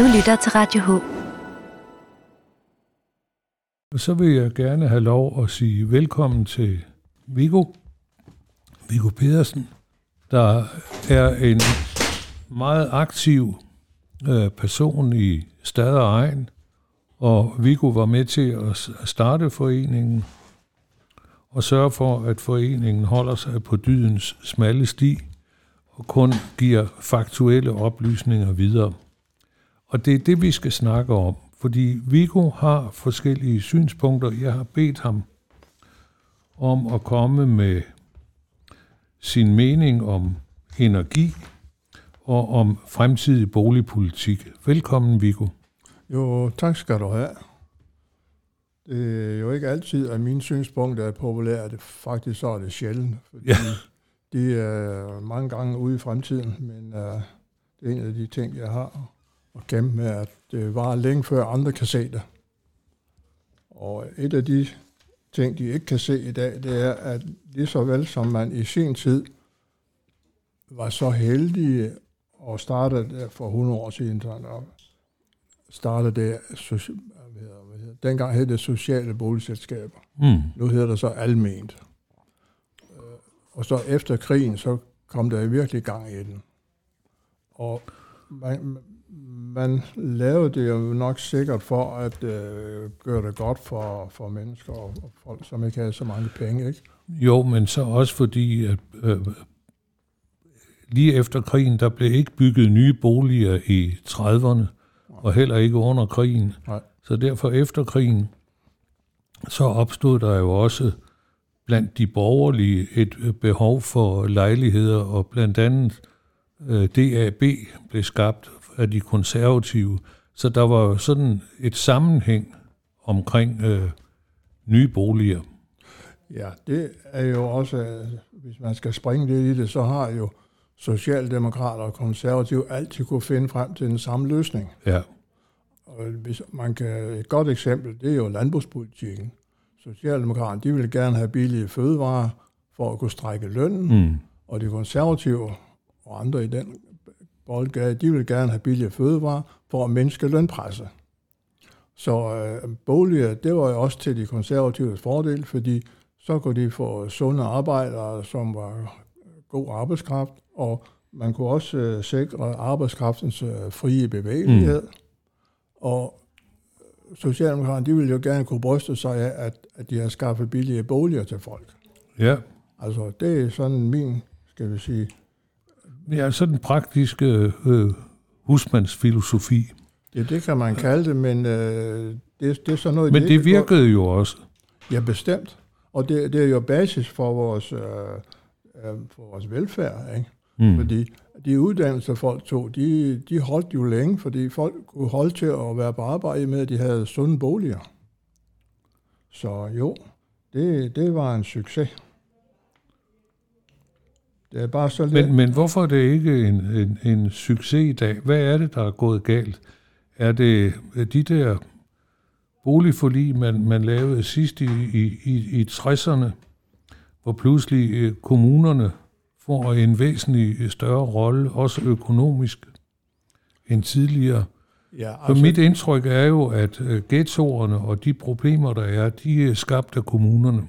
Du lytter til Radio H. Og så vil jeg gerne have lov at sige velkommen til Viggo. Viggo Pedersen, der er en meget aktiv øh, person i Stad og Egen, og Viggo var med til at starte foreningen og sørge for, at foreningen holder sig på dydens smalle sti og kun giver faktuelle oplysninger videre. Og det er det, vi skal snakke om, fordi Viggo har forskellige synspunkter. Jeg har bedt ham om at komme med sin mening om energi og om fremtidig boligpolitik. Velkommen, Viggo. Jo, tak skal du have. Det er jo ikke altid, at mine synspunkter er populære. Det, faktisk så er det sjældent, fordi ja. de er mange gange ude i fremtiden, men uh, det er en af de ting, jeg har at kæmpe med, at det var længe før andre kan se det. Og et af de ting, de ikke kan se i dag, det er, at lige så vel som man i sin tid var så heldig og startede for 100 år siden, startede det, dengang hed det sociale boligselskaber. Mm. Nu hedder det så alment. Øh, og så efter krigen, så kom der virkelig gang i den. Og man, man lavede det jo nok sikkert for at øh, gøre det godt for, for mennesker og, og folk, som ikke havde så mange penge, ikke? Jo, men så også fordi, at øh, lige efter krigen, der blev ikke bygget nye boliger i 30'erne, og heller ikke under krigen. Nej. Så derfor efter krigen, så opstod der jo også blandt de borgerlige et øh, behov for lejligheder, og blandt andet øh, DAB blev skabt af de konservative. Så der var sådan et sammenhæng omkring øh, nye boliger. Ja, det er jo også, hvis man skal springe lidt i det, så har jo Socialdemokrater og konservative altid kunne finde frem til den samme løsning. Ja. Og hvis man kan, et godt eksempel, det er jo landbrugspolitikken. Socialdemokraterne, de vil gerne have billige fødevarer for at kunne strække lønnen, mm. og de konservative og andre i den boldgade, de vil gerne have billige fødevarer for at mindske lønpresset. Så øh, boliger, det var jo også til de konservatives fordel, fordi så kunne de få sunde arbejdere, som var god arbejdskraft, og man kunne også øh, sikre arbejdskraftens øh, frie bevægelighed. Mm. Og Socialdemokraterne, de ville jo gerne kunne bryste sig af, at, at de har skaffet billige boliger til folk. Ja. Altså, det er sådan min, skal vi sige... Ja, sådan en praktisk øh, husmandsfilosofi. Ja, det kan man kalde det, men øh, det, det er sådan noget... Men det, det virkede går... jo også. Ja, bestemt. Og det, det er jo basis for vores, øh, øh for vores velfærd, ikke? Mm. Fordi de uddannelser, folk tog, de, de holdt jo længe, fordi folk kunne holde til at være på arbejde med, at de havde sunde boliger. Så jo, det, det var en succes. Det er bare så lidt. Men, men hvorfor er det ikke en, en, en succes i dag? Hvad er det, der er gået galt? Er det de der boligforlig, man, man lavede sidst i, i, i, i 60'erne, hvor pludselig øh, kommunerne får en væsentlig større rolle, også økonomisk, end tidligere. Ja, altså, For mit indtryk er jo, at øh, ghettoerne og de problemer, der er, de er skabt af kommunerne.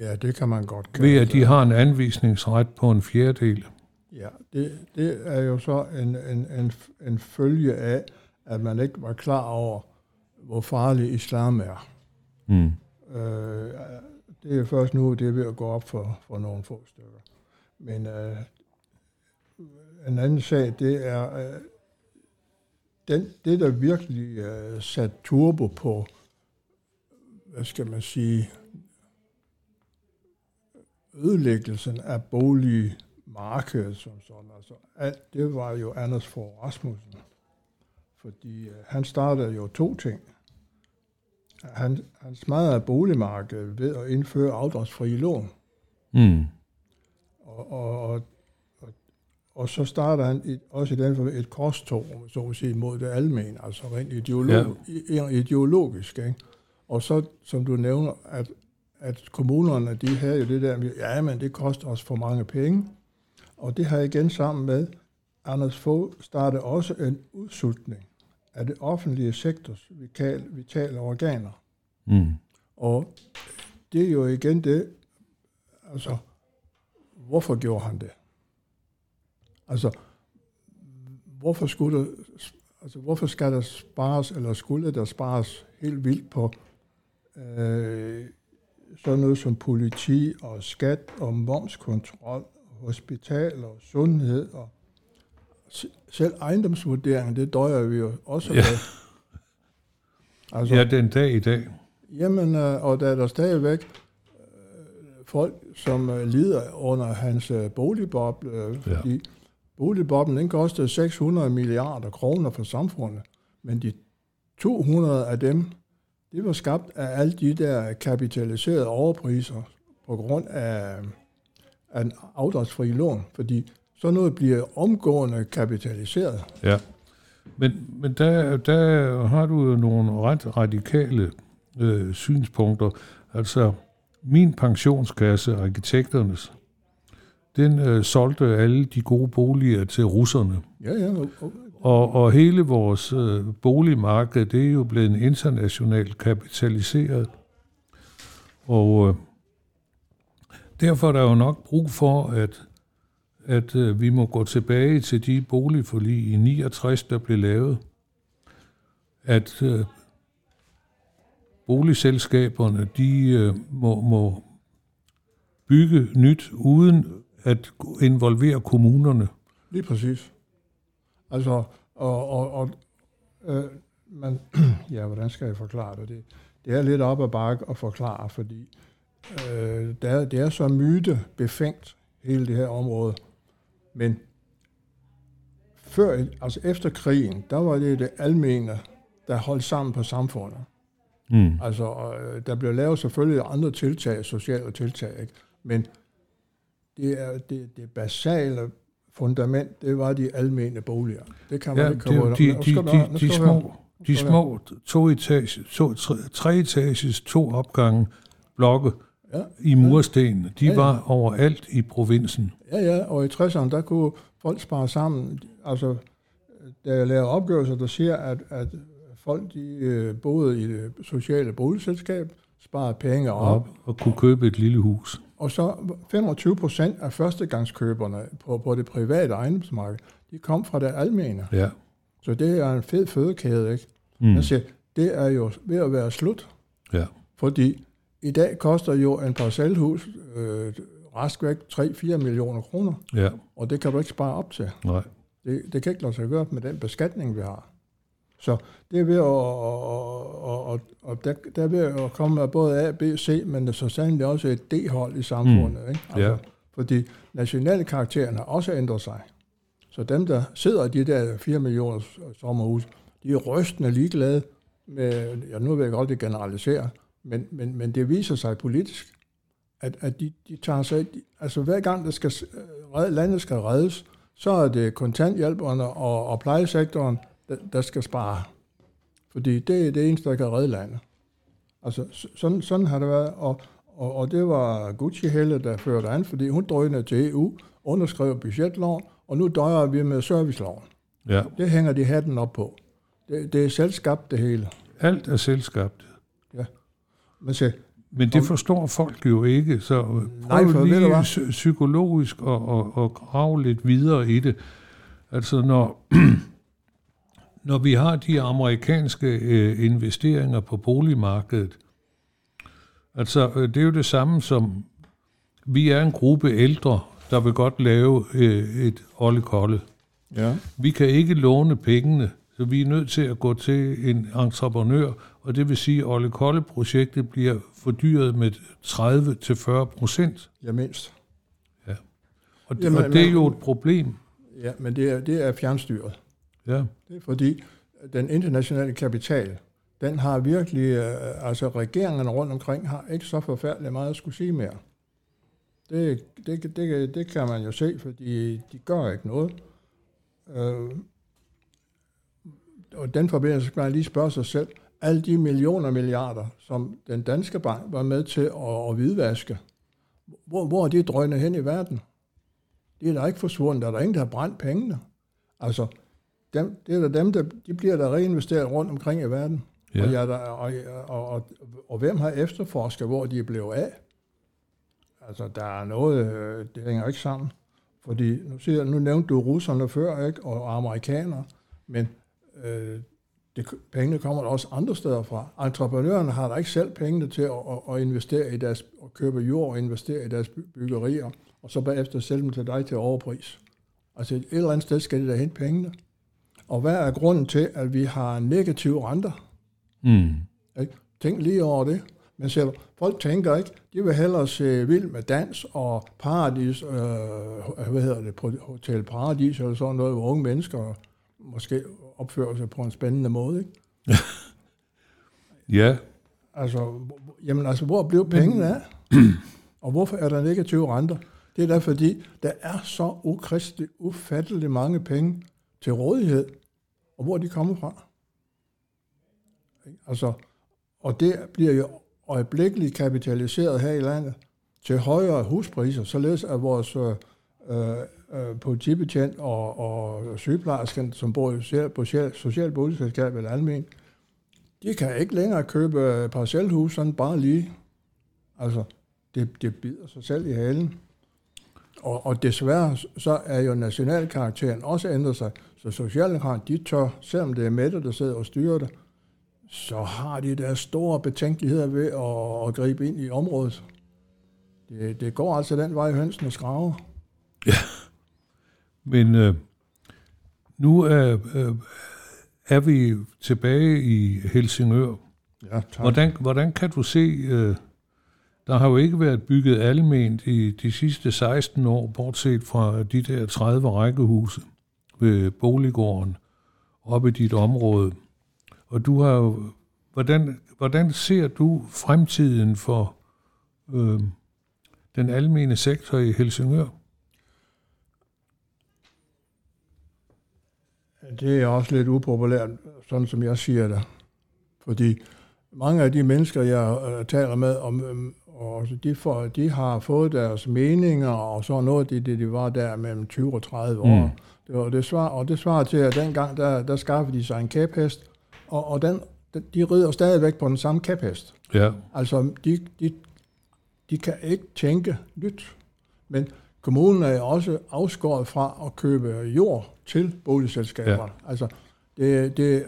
Ja, det kan man godt kalde Ved at de har en anvisningsret på en fjerdedel. Ja, det, det er jo så en, en, en, en følge af, at man ikke var klar over, hvor farlig islam er. Mm. Øh, det er først nu, det er ved at gå op for, for nogle få stykker. Men øh, en anden sag, det er, øh, den, det der virkelig øh, sat turbo på, hvad skal man sige, ødelæggelsen af boligmarkedet som sådan. Altså, alt det var jo Anders Fogh Rasmussen. Fordi øh, han startede jo to ting han, han smadrede boligmarkedet ved at indføre afdragsfrie lån. Mm. Og, og, og, og, og så starter han et, også i den for et korstog, så at sige, mod det almene, altså rent ideolog, ja. ideologisk. Ikke? Og så, som du nævner, at, at kommunerne, de havde jo det der med, ja, men det koster os for mange penge. Og det har igen sammen med, Anders Fogh startede også en udsultning af det offentlige sektors vitale, vitale organer. Mm. Og det er jo igen det, altså, hvorfor gjorde han det? Altså, hvorfor skulle der, altså, hvorfor skal der spares, eller skulle der spares helt vildt på øh, sådan noget som politi og skat og momskontrol, hospital og sundhed og selv ejendomsvurderingen, det døjer vi jo også ja. med. Altså, ja, den dag i dag. Jamen, øh, og der er der stadigvæk øh, folk, som øh, lider under hans boligboble, fordi ja. boligboblen, den kostede 600 milliarder kroner for samfundet, men de 200 af dem, det var skabt af alle de der kapitaliserede overpriser på grund af, af en afdragsfri lån, fordi så noget bliver omgående kapitaliseret. Ja, men, men der, der har du jo nogle ret radikale øh, synspunkter. Altså, min pensionskasse, arkitekternes, den øh, solgte alle de gode boliger til russerne. Ja, ja. Og, og hele vores øh, boligmarked, det er jo blevet internationalt kapitaliseret. Og øh, derfor er der jo nok brug for, at at øh, vi må gå tilbage til de boligforlig i 69, der blev lavet, at øh, boligselskaberne, de øh, må, må bygge nyt, uden at involvere kommunerne. Lige præcis. Altså, og, og, og øh, man, ja, hvordan skal jeg forklare det? det? Det er lidt op ad bakke at forklare, fordi øh, det, er, det er så myte befængt, hele det her område. Men før, altså efter krigen, der var det det almene, der holdt sammen på samfundet. Mm. Altså, øh, der blev lavet selvfølgelig andre tiltag, sociale tiltag, ikke? men det, er, det, det basale fundament, det var de almene boliger. Det kan man ja, ikke komme de, de, de, de, de, små, de små to etage, to, tre, tre etages, to opgange blokke, ja, i mursten. De ja, ja. var overalt i provinsen. Ja, ja, og i 60'erne, der kunne folk spare sammen. Altså, da jeg lavede opgørelser, der siger, at, at folk, de øh, boede i det sociale boligselskab, sparede penge op. op. Og kunne købe et lille hus. Og så 25 procent af førstegangskøberne på, på det private ejendomsmarked, de kom fra det almene. Ja. Så det er en fed fødekæde, ikke? Mm. Jeg siger, det er jo ved at være slut. Ja. Fordi i dag koster jo en parcelhus øh, rask væk 3-4 millioner kroner. Ja. Og det kan du ikke spare op til. Nej. Det, det kan ikke lade sig gøre med den beskatning, vi har. Så det er ved at, og, og, og der, der er ved at komme af både A, B, C, men det så sandelig også et D-hold i samfundet. Mm. Ikke? Altså, ja. Fordi nationale karakteren har også ændret sig. Så dem, der sidder i de der 4 millioner sommerhus, de er rystende ligeglade med, ja nu vil jeg godt generalisere, men, men, men det viser sig politisk, at, at de, de tager sig... Altså hver gang der skal, red, landet skal reddes, så er det kontanthjælperne og, og plejesektoren, der, der skal spare. Fordi det er det eneste, der kan redde landet. Altså sådan, sådan har det været, og, og, og det var Gucci Helle, der førte an, fordi hun drønede til EU, underskrev budgetloven, og nu døjer vi med serviceloven. Ja. Det hænger de hatten op på. Det, det er selvskabt det hele. Alt er selvskabt. Ja. Men, se, Men det forstår folk jo ikke, så prøv nej, for lige psykologisk at, at, at grave lidt videre i det. Altså når, når vi har de amerikanske øh, investeringer på boligmarkedet, altså øh, det er jo det samme som, vi er en gruppe ældre, der vil godt lave øh, et oldekolde. Ja. Vi kan ikke låne pengene, så vi er nødt til at gå til en entreprenør, og det vil sige, at Olle Kolle-projektet bliver fordyret med 30-40 procent. Ja, mindst. Ja. Og, det, Jamen, og det er jo et problem. Ja, men det er, det er fjernstyret. Ja. Det er fordi, den internationale kapital, den har virkelig, øh, altså regeringerne rundt omkring har ikke så forfærdeligt meget at skulle sige mere. Det, det, det, det kan man jo se, fordi de gør ikke noget. Øh, og den forbindelse skal man lige spørge sig selv, alle de millioner milliarder, som den danske bank var med til at, at hvidvaske, hvor, hvor er det drønne hen i verden? Det er da ikke forsvundet. Der er der ingen, der har brændt pengene. Altså, dem, det er der dem, der, de bliver der reinvesteret rundt omkring i verden. Ja. Og, jeg, der, og, og, og, og hvem har efterforsket, hvor de er blevet af? Altså, der er noget, øh, det hænger ikke sammen. Fordi, nu, siger, nu nævnte du russerne før, ikke? og amerikanere, men øh, det, pengene kommer der også andre steder fra. Entreprenørerne har der ikke selv pengene til at, at, at investere i deres, at købe jord og investere i deres byggerier, og så bagefter sælge dem til dig til overpris. Altså et eller andet sted skal de da hente pengene. Og hvad er grunden til, at vi har negative renter? Mm. Ikke? Tænk lige over det. Men selv folk tænker ikke, de vil hellere se vild med dans og paradis, øh, hvad hedder det, Hotel Paradis eller sådan noget, hvor unge mennesker måske opfører sig på en spændende måde, ikke? ja. Altså, jamen altså, hvor blev pengene af? og hvorfor er der negative renter? Det er da fordi, der er så ukristeligt, ufatteligt mange penge til rådighed, og hvor de kommer fra. Altså, og det bliver jo øjeblikkeligt kapitaliseret her i landet til højere huspriser, således at vores øh, øh, øh politibetjent og, og sygeplejersken, som bor i, på social, boligselskab eller almen, de kan ikke længere købe øh, parcelhus sådan bare lige. Altså, det, det bider sig selv i halen. Og, og desværre så er jo nationalkarakteren også ændret sig. Så Socialdemokraterne, de tør, selvom det er Mette, der sidder og styrer det, så har de der store betænkeligheder ved at, at gribe ind i området. Det, det går altså den vej, hønsen og skraver. Ja, men øh, nu er, øh, er vi tilbage i Helsingør. Ja, tak. Hvordan, hvordan kan du se, øh, der har jo ikke været bygget alment i de sidste 16 år, bortset fra de der 30 rækkehuse ved Boliggården op i dit område. Og du har jo, hvordan, hvordan ser du fremtiden for øh, den almene sektor i Helsingør? Det er også lidt upopulært, sådan som jeg siger det. Fordi mange af de mennesker, jeg øh, taler med, om, øhm, og de, får, de har fået deres meninger, og så noget det, det de var der mellem 20 og 30 år. Mm. Det var, det svar, og det svarer til, at dengang, der, der skaffede de sig en kæphest, og, og den, de rider stadigvæk på den samme kæphest. Ja. Altså, de, de, de kan ikke tænke nyt. Men kommunen er også afskåret fra at købe jord til boligselskaberne. Ja. Altså, det, det,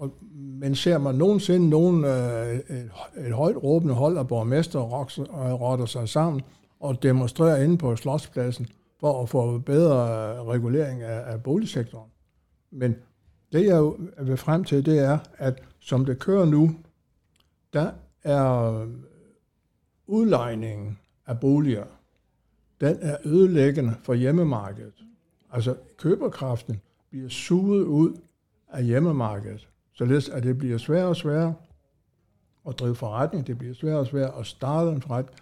og, men ser man nogensinde nogen, øh, et, et højt råbende hold af borgmester øh, rotter sig sammen og demonstrerer inde på Slotspladsen for at få bedre øh, regulering af, af boligsektoren. Men det jeg vil frem til, det er, at som det kører nu, der er øh, udlejningen af boliger, den er ødelæggende for hjemmemarkedet. Altså køberkraften bliver suget ud af hjemmemarkedet, således at det bliver sværere og sværere at drive forretning, det bliver sværere og sværere at starte en forretning,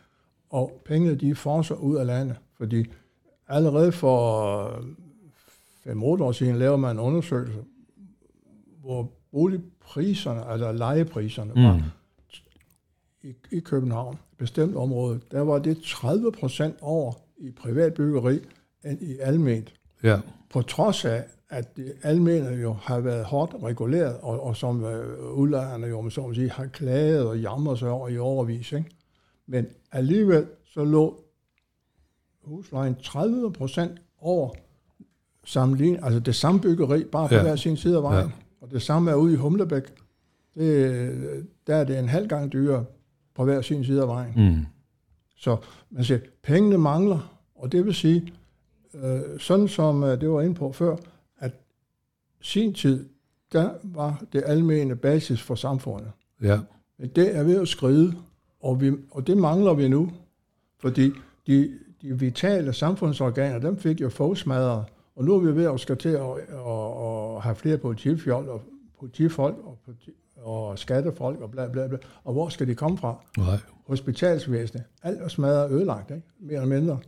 og pengene de forser ud af landet, fordi allerede for 5 år siden laver man en undersøgelse, hvor boligpriserne, altså lejepriserne, mm. var i, i København, et bestemt område, der var det 30 procent over i privat byggeri end i alment. Ja. På trods af, at det almene jo har været hårdt reguleret, og, og som øh, udlejerne jo, så sige, har klaget og jamret sig over i overvis. Ikke? Men alligevel så lå huslejen 30 procent over sammenlignet, altså det samme byggeri, bare på ja. hver sin side af vejen. Ja. Og det samme er ude i Humlebæk. Det, der er det en halv gang dyrere på hver sin side af vejen. Mm. Så man siger, pengene mangler, og det vil sige, øh, sådan som øh, det var inde på før, at sin tid, der var det almene basis for samfundet. Ja. Det er ved at skride, og, vi, og det mangler vi nu, fordi de, de vitale samfundsorganer, dem fik jo fogsmadret, og nu er vi ved at skal til at, at, at have flere politifjold og politifolk og, politi, og skattefolk og bla bla bla. Og hvor skal de komme fra? Nej. Hospitalsvæsenet. Alt er smadret ødelagt, ikke? mere eller mindre,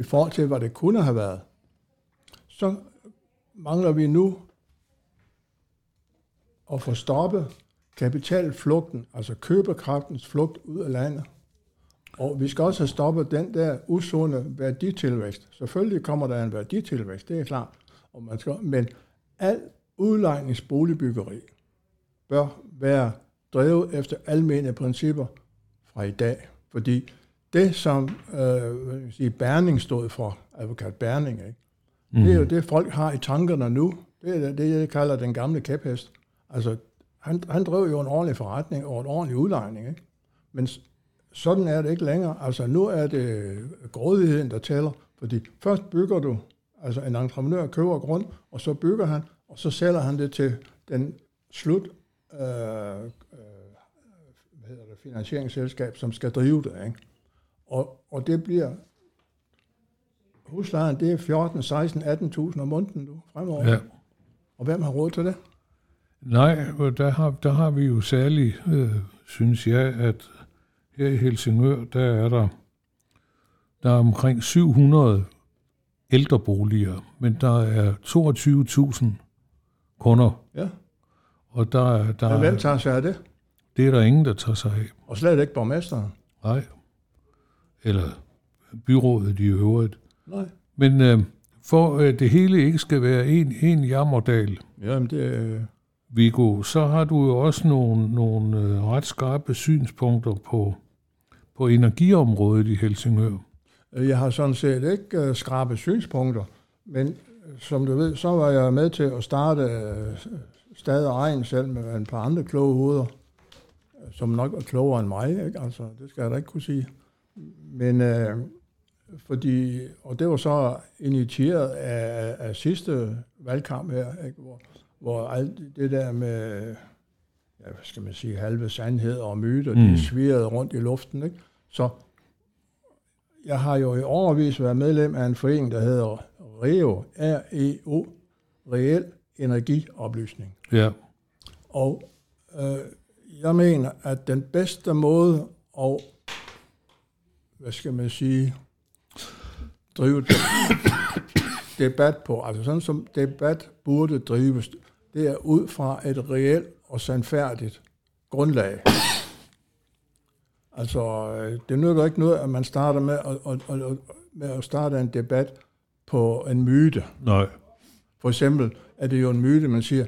i forhold til, hvad det kunne have været. Så mangler vi nu at få stoppet kapitalflugten, altså købekraftens flugt ud af landet. Og vi skal også have stoppet den der usunde værditilvækst. Selvfølgelig kommer der en værditilvækst, det er klart. Og man skal, men al udlejningsboligbyggeri bør være drevet efter almene principper fra i dag. Fordi det, som øh, sige, Berning stod for, advokat Berning, ikke? Mm. det er jo det, folk har i tankerne nu. Det er det, jeg kalder den gamle kæphest. Altså, han, han drev jo en ordentlig forretning og en ordentlig udlejning. Ikke? Men sådan er det ikke længere. Altså, nu er det grådigheden, der tæller. Fordi først bygger du, altså en entreprenør køber grund, og så bygger han, og så sælger han det til den slut øh, øh, hvad hedder det, finansieringsselskab, som skal drive det. Ikke? Og, og det bliver huslejen, det er 14, 16, 18.000 om måneden du, fremover. Ja. Og hvem har råd til det? Nej, der har, der har vi jo særligt, øh, synes jeg, at her i Helsingør, der er der, der er omkring 700 ældreboliger, men der er 22.000 kunder. Ja. Og der, der ja, hvem tager sig af det? Det er der ingen, der tager sig af. Og slet ikke borgmesteren? Nej. Eller byrådet i øvrigt. Nej. Men øh, for at det hele ikke skal være en, en jammerdal, Jamen det, øh... Viggo, så har du jo også nogle, nogle øh, ret skarpe synspunkter på, på energiområdet i Helsingør. Jeg har sådan set ikke øh, skarpe synspunkter, men øh, som du ved, så var jeg med til at starte øh, stadig egen selv med en par andre kloge hoveder, som nok var klogere end mig, ikke? Altså, det skal jeg da ikke kunne sige. Men øh, fordi, og det var så initieret af, af sidste valgkamp her, ikke? Hvor, hvor alt det der med, ja, hvad skal man sige, halve sandhed og myter, mm. de svirrede rundt i luften. Ikke? Så jeg har jo i overvis været medlem af en forening, der hedder REO, R-E-O, Reel Energioplysning. Ja. Og øh, jeg mener, at den bedste måde at, hvad skal man sige, drive debat på, altså sådan som debat burde drives, det er ud fra et reelt og sandfærdigt grundlag. Altså, det nytter ikke noget, at man starter med at, at, at, med at starte en debat på en myte. Nej. For eksempel er det jo en myte, man siger,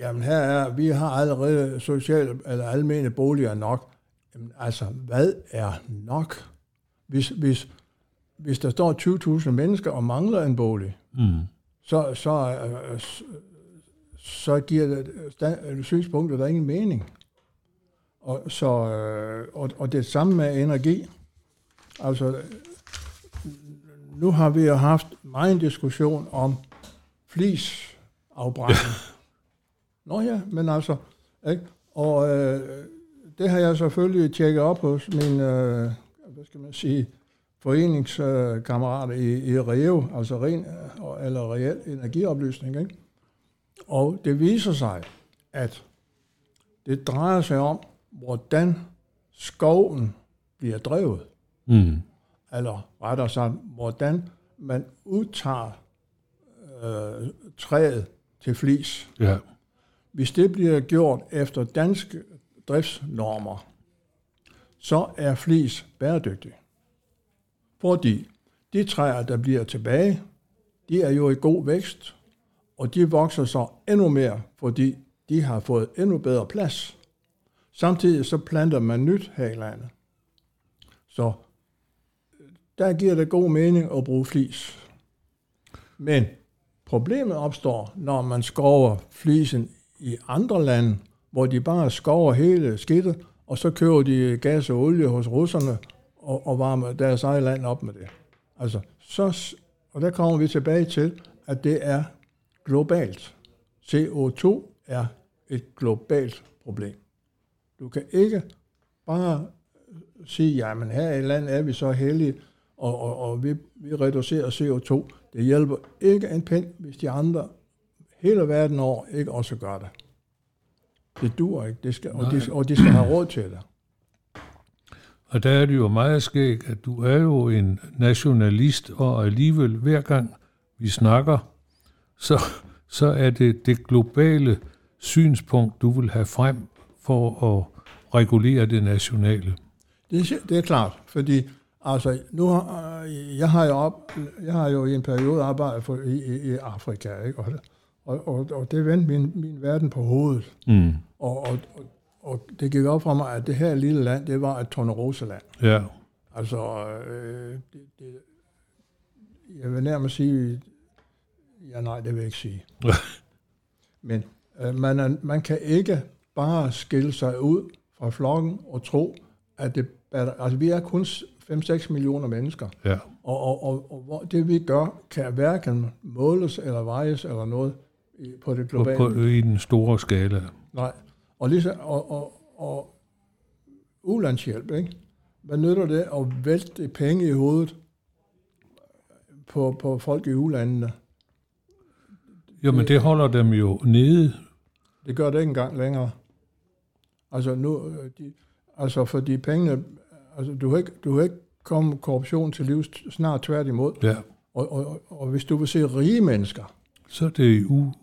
jamen her er, vi har allerede sociale eller almene boliger nok. Jamen, altså, hvad er nok? Hvis, hvis, hvis der står 20.000 mennesker og mangler en bolig, mm. så, så, så giver det synspunktet der ingen mening. Og, så, øh, og, og det samme med energi. Altså, nu har vi jo haft meget diskussion om flisafbrænding. Nå ja, men altså, ikke? Og øh, det har jeg selvfølgelig tjekket op hos min, øh, hvad skal man sige, foreningskammerater i, i REO, altså ren, eller reel energioplysning, ikke? Og det viser sig, at det drejer sig om, hvordan skoven bliver drevet. Mm. Eller rettere sagt, hvordan man udtager øh, træet til flis. Ja. Hvis det bliver gjort efter danske driftsnormer, så er flis bæredygtig. Fordi de træer, der bliver tilbage, de er jo i god vækst, og de vokser så endnu mere, fordi de har fået endnu bedre plads. Samtidig så planter man nyt her i landet. Så øh, der giver det god mening at bruge flis. Men problemet opstår, når man skover flisen i andre lande, hvor de bare skover hele skidtet, og så køber de gas og olie hos russerne og, og varmer deres eget land op med det. Altså, så, og der kommer vi tilbage til, at det er globalt. CO2 er et globalt problem. Du kan ikke bare sige, jamen her i landet er vi så heldige, og, og, og vi, vi reducerer CO2. Det hjælper ikke en pind, hvis de andre hele verden over ikke også gør det. Det dur ikke, det skal, og, de, og de skal have råd til det. Og der er det jo meget skægt, at du er jo en nationalist, og alligevel hver gang vi snakker, så, så er det det globale synspunkt, du vil have frem for at regulere det nationale. Det, det er klart, fordi altså, nu har, jeg, har jo op, jeg har jo i en periode arbejdet for, i, i, i Afrika, ikke? Og, Og, og, og det vendte min, min verden på hovedet. Mm. Og, og, og, det gik op for mig, at det her lille land, det var et torneroseland. Ja. Altså, øh, det, det, jeg vil nærmest sige, ja nej, det vil jeg ikke sige. Men øh, man, er, man kan ikke bare skille sig ud fra flokken og tro, at det altså vi er kun 5-6 millioner mennesker, Ja. og, og, og, og det vi gør, kan hverken måles eller vejes eller noget på det På, globale. på, I den store skala. Nej. Og, lige så, og, og, og ulandshjælp, ikke? Hvad nytter det at vælte penge i hovedet på, på folk i ulandene? Jo, men det holder dem jo nede. Det gør det ikke engang længere. Altså, nu, øh, de, altså fordi pengene, altså du har ikke, du har ikke kommet korruption til livs, snart tværtimod. Ja. Og, og, og, hvis du vil se rige mennesker, Så er det u-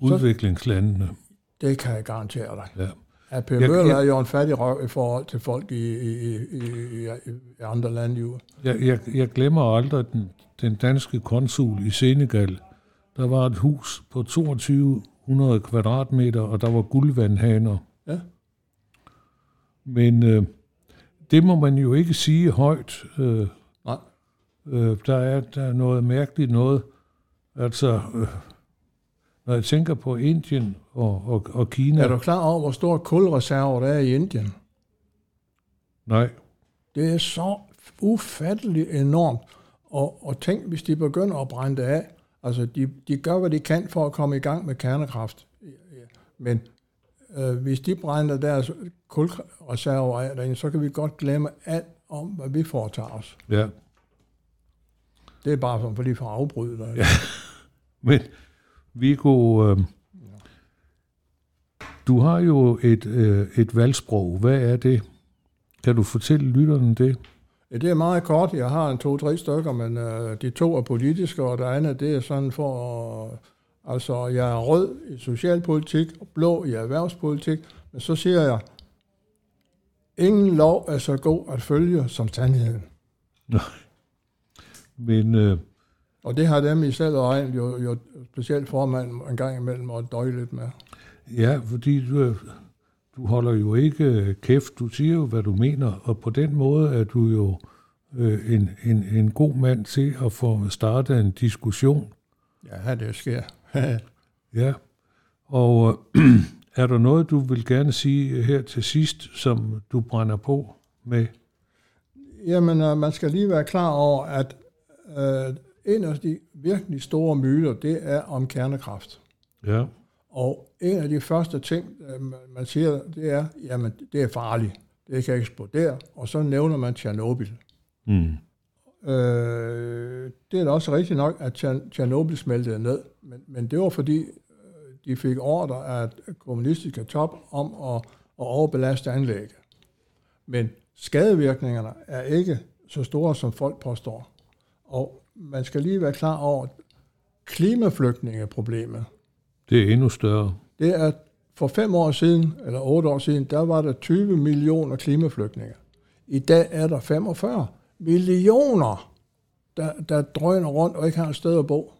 udviklingslandene. det kan jeg garantere dig. Ja. At Per Jeg- Møller jeg- er jo en fattig røv i forhold til folk i, i, i, i, i andre lande. Jo. Jeg, jeg, jeg glemmer aldrig den, den danske konsul i Senegal. Der var et hus på 2200 kvadratmeter, og der var guldvandhaner. Ja. Men øh, det må man jo ikke sige højt. Øh, Nej. øh, der, er, der er noget mærkeligt noget. Altså, øh, når jeg tænker på Indien og, og, og Kina... Er du klar over, hvor store kulreserver der er i Indien? Nej, Det er så ufatteligt enormt. Og, og tænk, hvis de begynder at brænde det af. Altså, de, de gør, hvad de kan for at komme i gang med kernekraft. Men øh, hvis de brænder deres kulreserver af derinde, så kan vi godt glemme alt om, hvad vi foretager os. ja. Det er bare sådan, for lige for at afbryde dig. Ja. Men Viggo, øh, du har jo et, øh, et valgsprog. Hvad er det? Kan du fortælle lytterne det? Ja, det er meget kort. Jeg har en to-tre stykker, men øh, de to er politiske, og det andet, det er sådan for... Øh, altså, jeg er rød i socialpolitik, og blå i erhvervspolitik, men så siger jeg, ingen lov er så god at følge som sandheden. Men øh, Og det har dem i selv og egen jo, jo specielt formand en gang imellem at døje lidt med. ja, fordi du, er- du holder jo ikke øh, kæft. Du siger jo, hvad du mener, og på den måde er du jo øh, en, en, en god mand til at få startet en diskussion. Ja, det sker. Ja, og øh, er der noget, du vil gerne sige her til sidst, som du brænder på med? Jamen, øh, man skal lige være klar over, at øh, en af de virkelig store myter, det er om kernekraft. Ja, Og en af de første ting, øh, man- siger, det er, jamen, det er farligt. Det kan eksplodere. Og så nævner man Tjernobyl. mm. Øh, det er da også rigtigt nok, at Tjer- Tjernobyl smeltede ned. Men, men det var fordi, øh, de fik ordre af kommunistiske top om at, at overbelaste anlægget. Men skadevirkningerne er ikke så store, som folk påstår. Og man skal lige være klar over klimaflygtningeproblemet. det er endnu større. Det er for fem år siden, eller otte år siden, der var der 20 millioner klimaflygtninge. I dag er der 45 millioner, der, der drøner rundt og ikke har et sted at bo.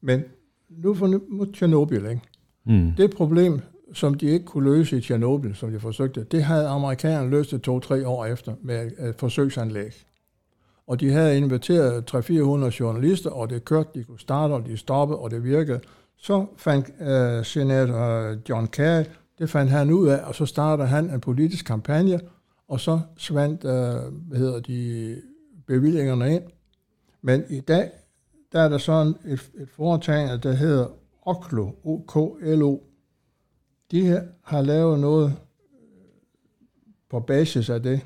Men nu for nu Tjernobyl, ikke? Mm. Det problem, som de ikke kunne løse i Tjernobyl, som de forsøgte, det havde amerikanerne løst det to-tre år efter med et forsøgsanlæg. Og de havde inviteret 300-400 journalister, og det kørte, de kunne starte, og de stoppede, og det virkede. Så fandt øh, senator øh, John Kerry, det fandt han ud af, og så startede han en politisk kampagne, og så svandt øh, hvad hedder de, bevillingerne ind. Men i dag, der er der sådan et, et foretagende, der hedder OKLO, O-K-L-O. De her har lavet noget på basis af det.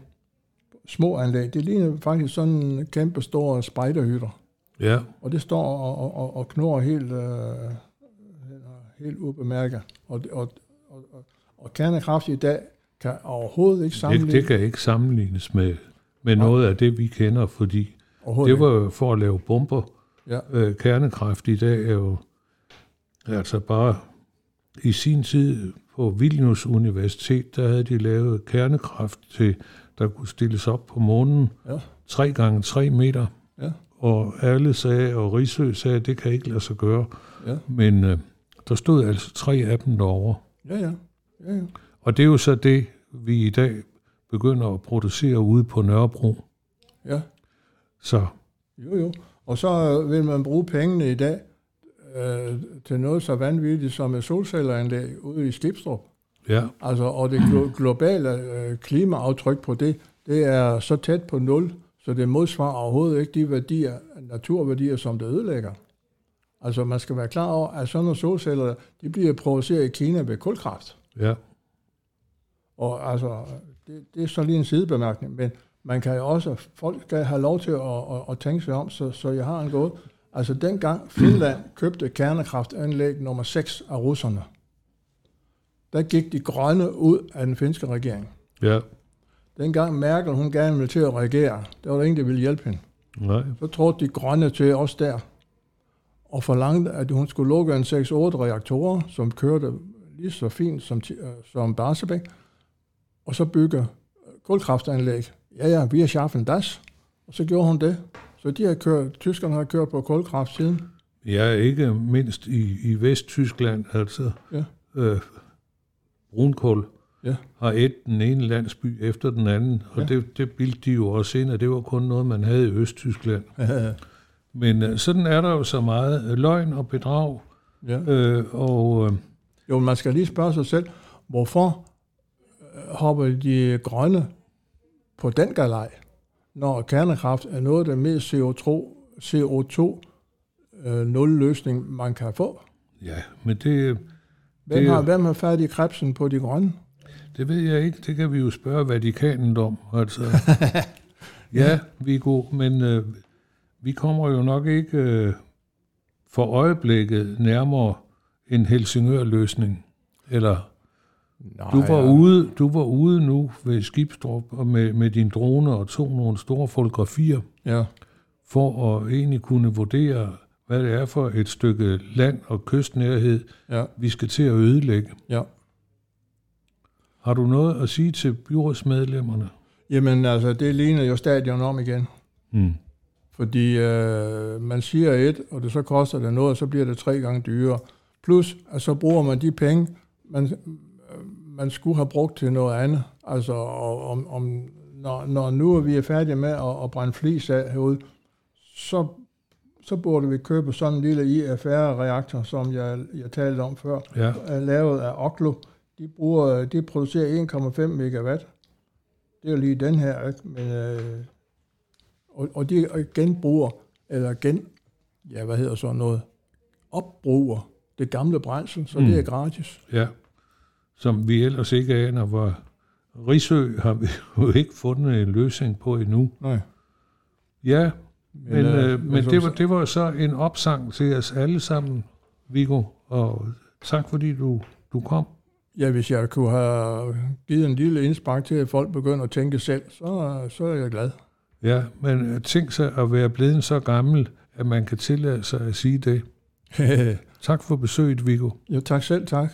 Små anlæg. Det ligner faktisk sådan en kæmpe store spejderhytter. Ja, Og det står og, og, og knurrer helt, øh, helt ubemærket. Og, og, og, og, og kernekraft i dag kan overhovedet ikke det, sammenligne. det kan ikke sammenlignes med, med noget af det, vi kender, fordi det var jo for at lave bomber. Ja. Øh, kernekraft i dag er jo altså bare i sin tid på Vilnius Universitet, der havde de lavet kernekraft til, der kunne stilles op på månen Ja. 3 gange 3 meter Ja. og alle sagde, og Rigsø sagde, at det kan ikke lade sig gøre. Ja. Men øh, der stod altså tre af dem derovre. Ja, ja. ja, ja. Og det er jo så det, vi i dag begynder at producere ude på Nørrebro. ja. Så Jo, jo. Og så vil man bruge pengene i dag øh, til noget så vanvittigt som et solcelleranlæg ude i Stipstrup. Ja, Altså, og det glo- globale øh, klimaaftryk på det, det er så tæt på nul, så det modsvarer overhovedet ikke de værdier, naturværdier, som det ødelægger. Altså, man skal være klar over, at sådan nogle solceller, de bliver produceret i Kina ved kulkraft. ja, Og altså, det, det er så lige en sidebemærkning, men man kan jo også, folk skal have lov til at, at, at tænke sig om, så, så jeg har en gåde. Altså dengang Finland købte kernekraftanlæg nummer 6 af russerne, der gik de grønne ud af den finske regering. ja, Dengang Merkel, hun gerne ville til at regere, der var der ingen, der ville hjælpe hende. nej, Så trådte de grønne til os der, og forlangte, at hun skulle lukke en 6-8 reaktorer, som kørte lige så fint som, øh, som Barsebæk, og så bygge kulkraftanlæg. Ja, ja, vi har schaffen das. Og så gjorde hun det. Så de har kørt, tyskerne har kørt på kulkraft siden. Ja, ikke mindst i, i Vesttyskland, altså Ja. øh, brunkul Ja. har et den ene landsby efter den anden, og Ja. det, det bildte de jo også ind, at det var kun noget, man havde i Østtyskland. Men øh, sådan er der jo så meget øh, løgn og bedrag, ja. øh, og øh, Jo, man skal lige spørge sig selv, hvorfor øh, hopper de grønne på den galej, når kernekraft er noget af det mest CO2, CO2 øh, nul løsning, man kan få. ja, men det, Hvem, Det- har, hvem har fat i krebsen på de grønne? det ved jeg ikke. Det kan vi jo spørge Vatikanen om. Altså. ja, Viggo, men øh, vi kommer jo nok ikke øh, for øjeblikket nærmere en Helsingør-løsning. Eller Nej, du var, ude, du var ude nu ved Skibstrup og med, med din drone og tog nogle store fotografier Ja, for at egentlig kunne vurdere, hvad det er for et stykke land og kystnærhed, ja, vi skal til at ødelægge. ja. Har du noget at sige til byrådsmedlemmerne? Jamen altså, det ligner jo stadion om igen. Mm. Fordi øh, man siger et, og det så koster det noget, og så bliver det tre gange dyrere. Plus, at så bruger man de penge, man, øh, man skulle have brugt til noget andet. Altså, og, om, om, når, når nu er vi er færdige med at, at brænde flis af herude, så, så burde vi købe sådan en lille IFR-reaktor, som jeg, jeg talte om før, Ja, er lavet af Oklo. De, bruger, de producerer 1,5 megawatt. Det er lige den her, ikke? Men, øh, og, og de genbruger, eller gen, ja, hvad hedder sådan noget, opbruger det gamle brændsel, så mm. det er gratis. ja. Som vi ellers ikke aner, hvor Rigsø har vi jo ikke fundet en løsning på endnu. Nej. Ja, men, men, øh, øh, men det, var, det var så en opsang til os alle sammen, Viggo, og tak fordi du, du kom. Ja, hvis jeg kunne have givet en lille indspark til, at folk begynder at tænke selv, så, så er jeg glad. Ja, men øh, tænk sig at være blevet så gammel, at man kan tillade sig at sige det. Tak for besøget, Viggo. jo, tak selv, tak.